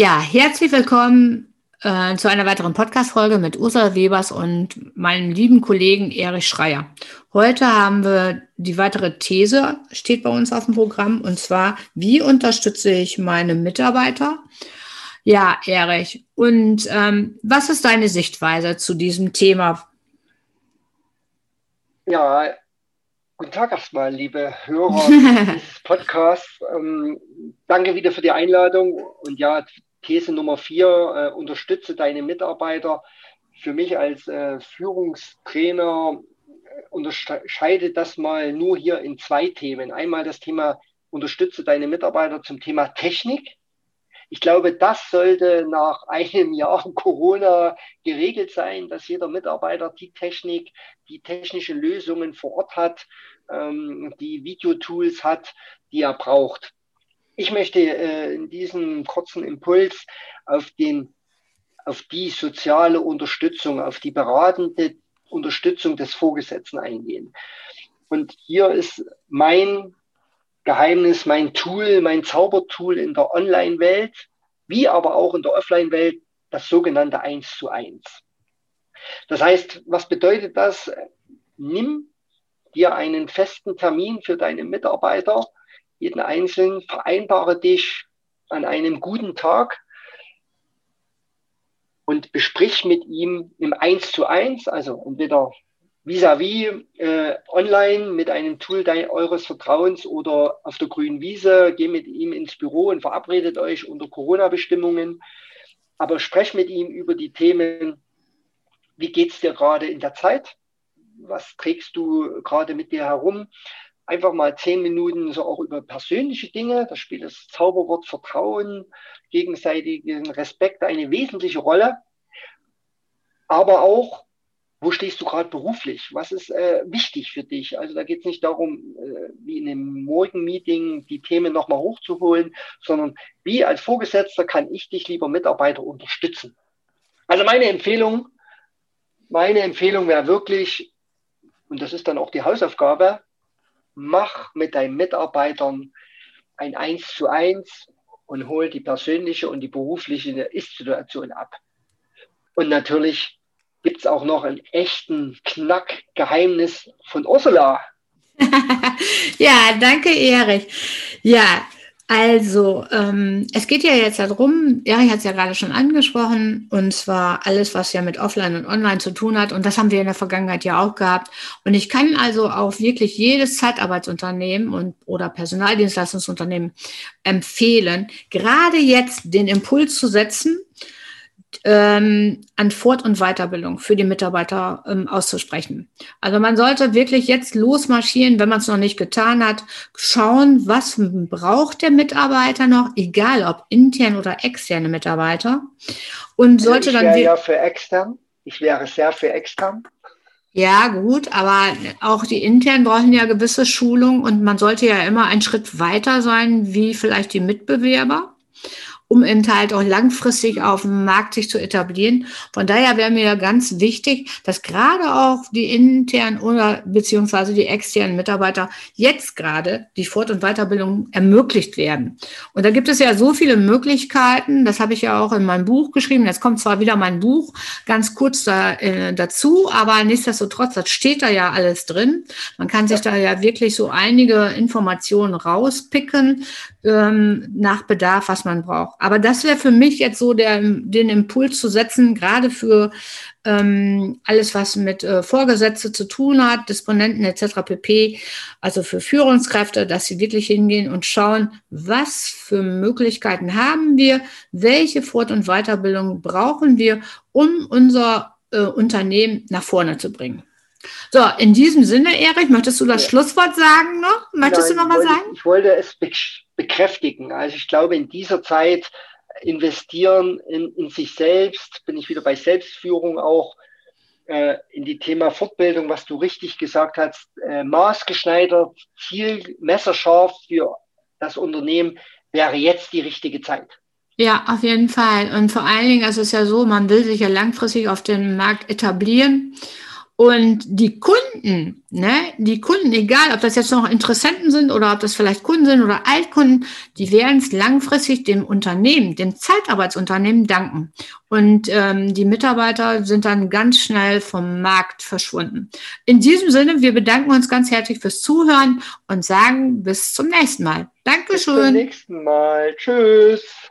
Ja, herzlich willkommen äh, zu einer weiteren Podcast-Folge mit Ursula Webers und meinem lieben Kollegen Erich Schreier. Heute haben wir die weitere These, steht bei uns auf dem Programm, und zwar, wie unterstütze ich meine Mitarbeiter? Ja, Erich, und ähm, was ist deine Sichtweise zu diesem Thema? Ja, guten Tag erstmal, liebe Hörer dieses Podcasts. Ähm, danke wieder für die Einladung. Und ja, These Nummer vier, äh, unterstütze deine Mitarbeiter. Für mich als äh, Führungstrainer äh, unterscheide das mal nur hier in zwei Themen. Einmal das Thema unterstütze deine Mitarbeiter zum Thema Technik. Ich glaube, das sollte nach einem Jahr Corona geregelt sein, dass jeder Mitarbeiter die Technik, die technische Lösungen vor Ort hat, ähm, die Videotools hat, die er braucht. Ich möchte äh, in diesem kurzen Impuls auf, den, auf die soziale Unterstützung, auf die beratende Unterstützung des Vorgesetzten eingehen. Und hier ist mein Geheimnis, mein Tool, mein Zaubertool in der Online-Welt, wie aber auch in der Offline-Welt, das sogenannte Eins zu eins. Das heißt, was bedeutet das? Nimm dir einen festen Termin für deine Mitarbeiter jeden Einzelnen, vereinbare dich an einem guten Tag und besprich mit ihm im Eins zu eins, also entweder vis-à-vis -vis, äh, online mit einem Tool dein, eures Vertrauens oder auf der grünen Wiese, geh mit ihm ins Büro und verabredet euch unter Corona-Bestimmungen. Aber sprech mit ihm über die Themen, wie geht es dir gerade in der Zeit? Was trägst du gerade mit dir herum? Einfach mal zehn Minuten so auch über persönliche Dinge. Da spielt das Zauberwort Vertrauen, gegenseitigen Respekt eine wesentliche Rolle. Aber auch, wo stehst du gerade beruflich? Was ist äh, wichtig für dich? Also da geht es nicht darum, äh, wie in einem Morgenmeeting die Themen nochmal hochzuholen, sondern wie als Vorgesetzter kann ich dich, lieber Mitarbeiter, unterstützen? Also meine Empfehlung, meine Empfehlung wäre wirklich, und das ist dann auch die Hausaufgabe, mach mit deinen Mitarbeitern ein Eins zu eins und hol die persönliche und die berufliche Ist-Situation ab. Und natürlich gibt es auch noch einen echten Knackgeheimnis von Ursula. ja, danke, Erich. Ja, also, ähm, es geht ja jetzt darum, Erich hat es ja gerade schon angesprochen, und zwar alles, was ja mit Offline und Online zu tun hat. Und das haben wir in der Vergangenheit ja auch gehabt. Und ich kann also auch wirklich jedes Zeitarbeitsunternehmen und, oder Personaldienstleistungsunternehmen empfehlen, gerade jetzt den Impuls zu setzen, ähm, an Fort- und Weiterbildung für die Mitarbeiter ähm, auszusprechen. Also man sollte wirklich jetzt losmarschieren, wenn man es noch nicht getan hat, schauen, was braucht der Mitarbeiter noch, egal ob intern oder externe Mitarbeiter. Und sollte ich dann. ja für extern. Ich wäre sehr für extern. Ja, gut, aber auch die internen brauchen ja gewisse Schulung und man sollte ja immer einen Schritt weiter sein, wie vielleicht die Mitbewerber um eben halt auch langfristig auf dem Markt sich zu etablieren. Von daher wäre mir ganz wichtig, dass gerade auch die internen oder beziehungsweise die externen Mitarbeiter jetzt gerade die Fort- und Weiterbildung ermöglicht werden. Und da gibt es ja so viele Möglichkeiten. Das habe ich ja auch in meinem Buch geschrieben. Jetzt kommt zwar wieder mein Buch ganz kurz da, äh, dazu, aber nichtsdestotrotz, das steht da ja alles drin. Man kann sich da ja wirklich so einige Informationen rauspicken ähm, nach Bedarf, was man braucht. Aber das wäre für mich jetzt so der, den Impuls zu setzen, gerade für ähm, alles, was mit äh, Vorgesetzte zu tun hat, Disponenten etc. pp. Also für Führungskräfte, dass sie wirklich hingehen und schauen, was für Möglichkeiten haben wir, welche Fort- und Weiterbildung brauchen wir, um unser äh, Unternehmen nach vorne zu bringen. So, in diesem Sinne, Erich, möchtest du das ja. Schlusswort sagen noch? Möchtest Nein, du noch was sagen? Ich wollte es bekräftigen. Also ich glaube, in dieser Zeit investieren in, in sich selbst, bin ich wieder bei Selbstführung auch, äh, in die Thema Fortbildung, was du richtig gesagt hast, äh, maßgeschneidert, Ziel, messerscharf für das Unternehmen, wäre jetzt die richtige Zeit. Ja, auf jeden Fall. Und vor allen Dingen, also es ist ja so, man will sich ja langfristig auf dem Markt etablieren. Und die Kunden, ne, die Kunden, egal ob das jetzt noch Interessenten sind oder ob das vielleicht Kunden sind oder Altkunden, die werden es langfristig dem Unternehmen, dem Zeitarbeitsunternehmen danken. Und ähm, die Mitarbeiter sind dann ganz schnell vom Markt verschwunden. In diesem Sinne, wir bedanken uns ganz herzlich fürs Zuhören und sagen bis zum nächsten Mal. Dankeschön. Bis zum nächsten Mal. Tschüss.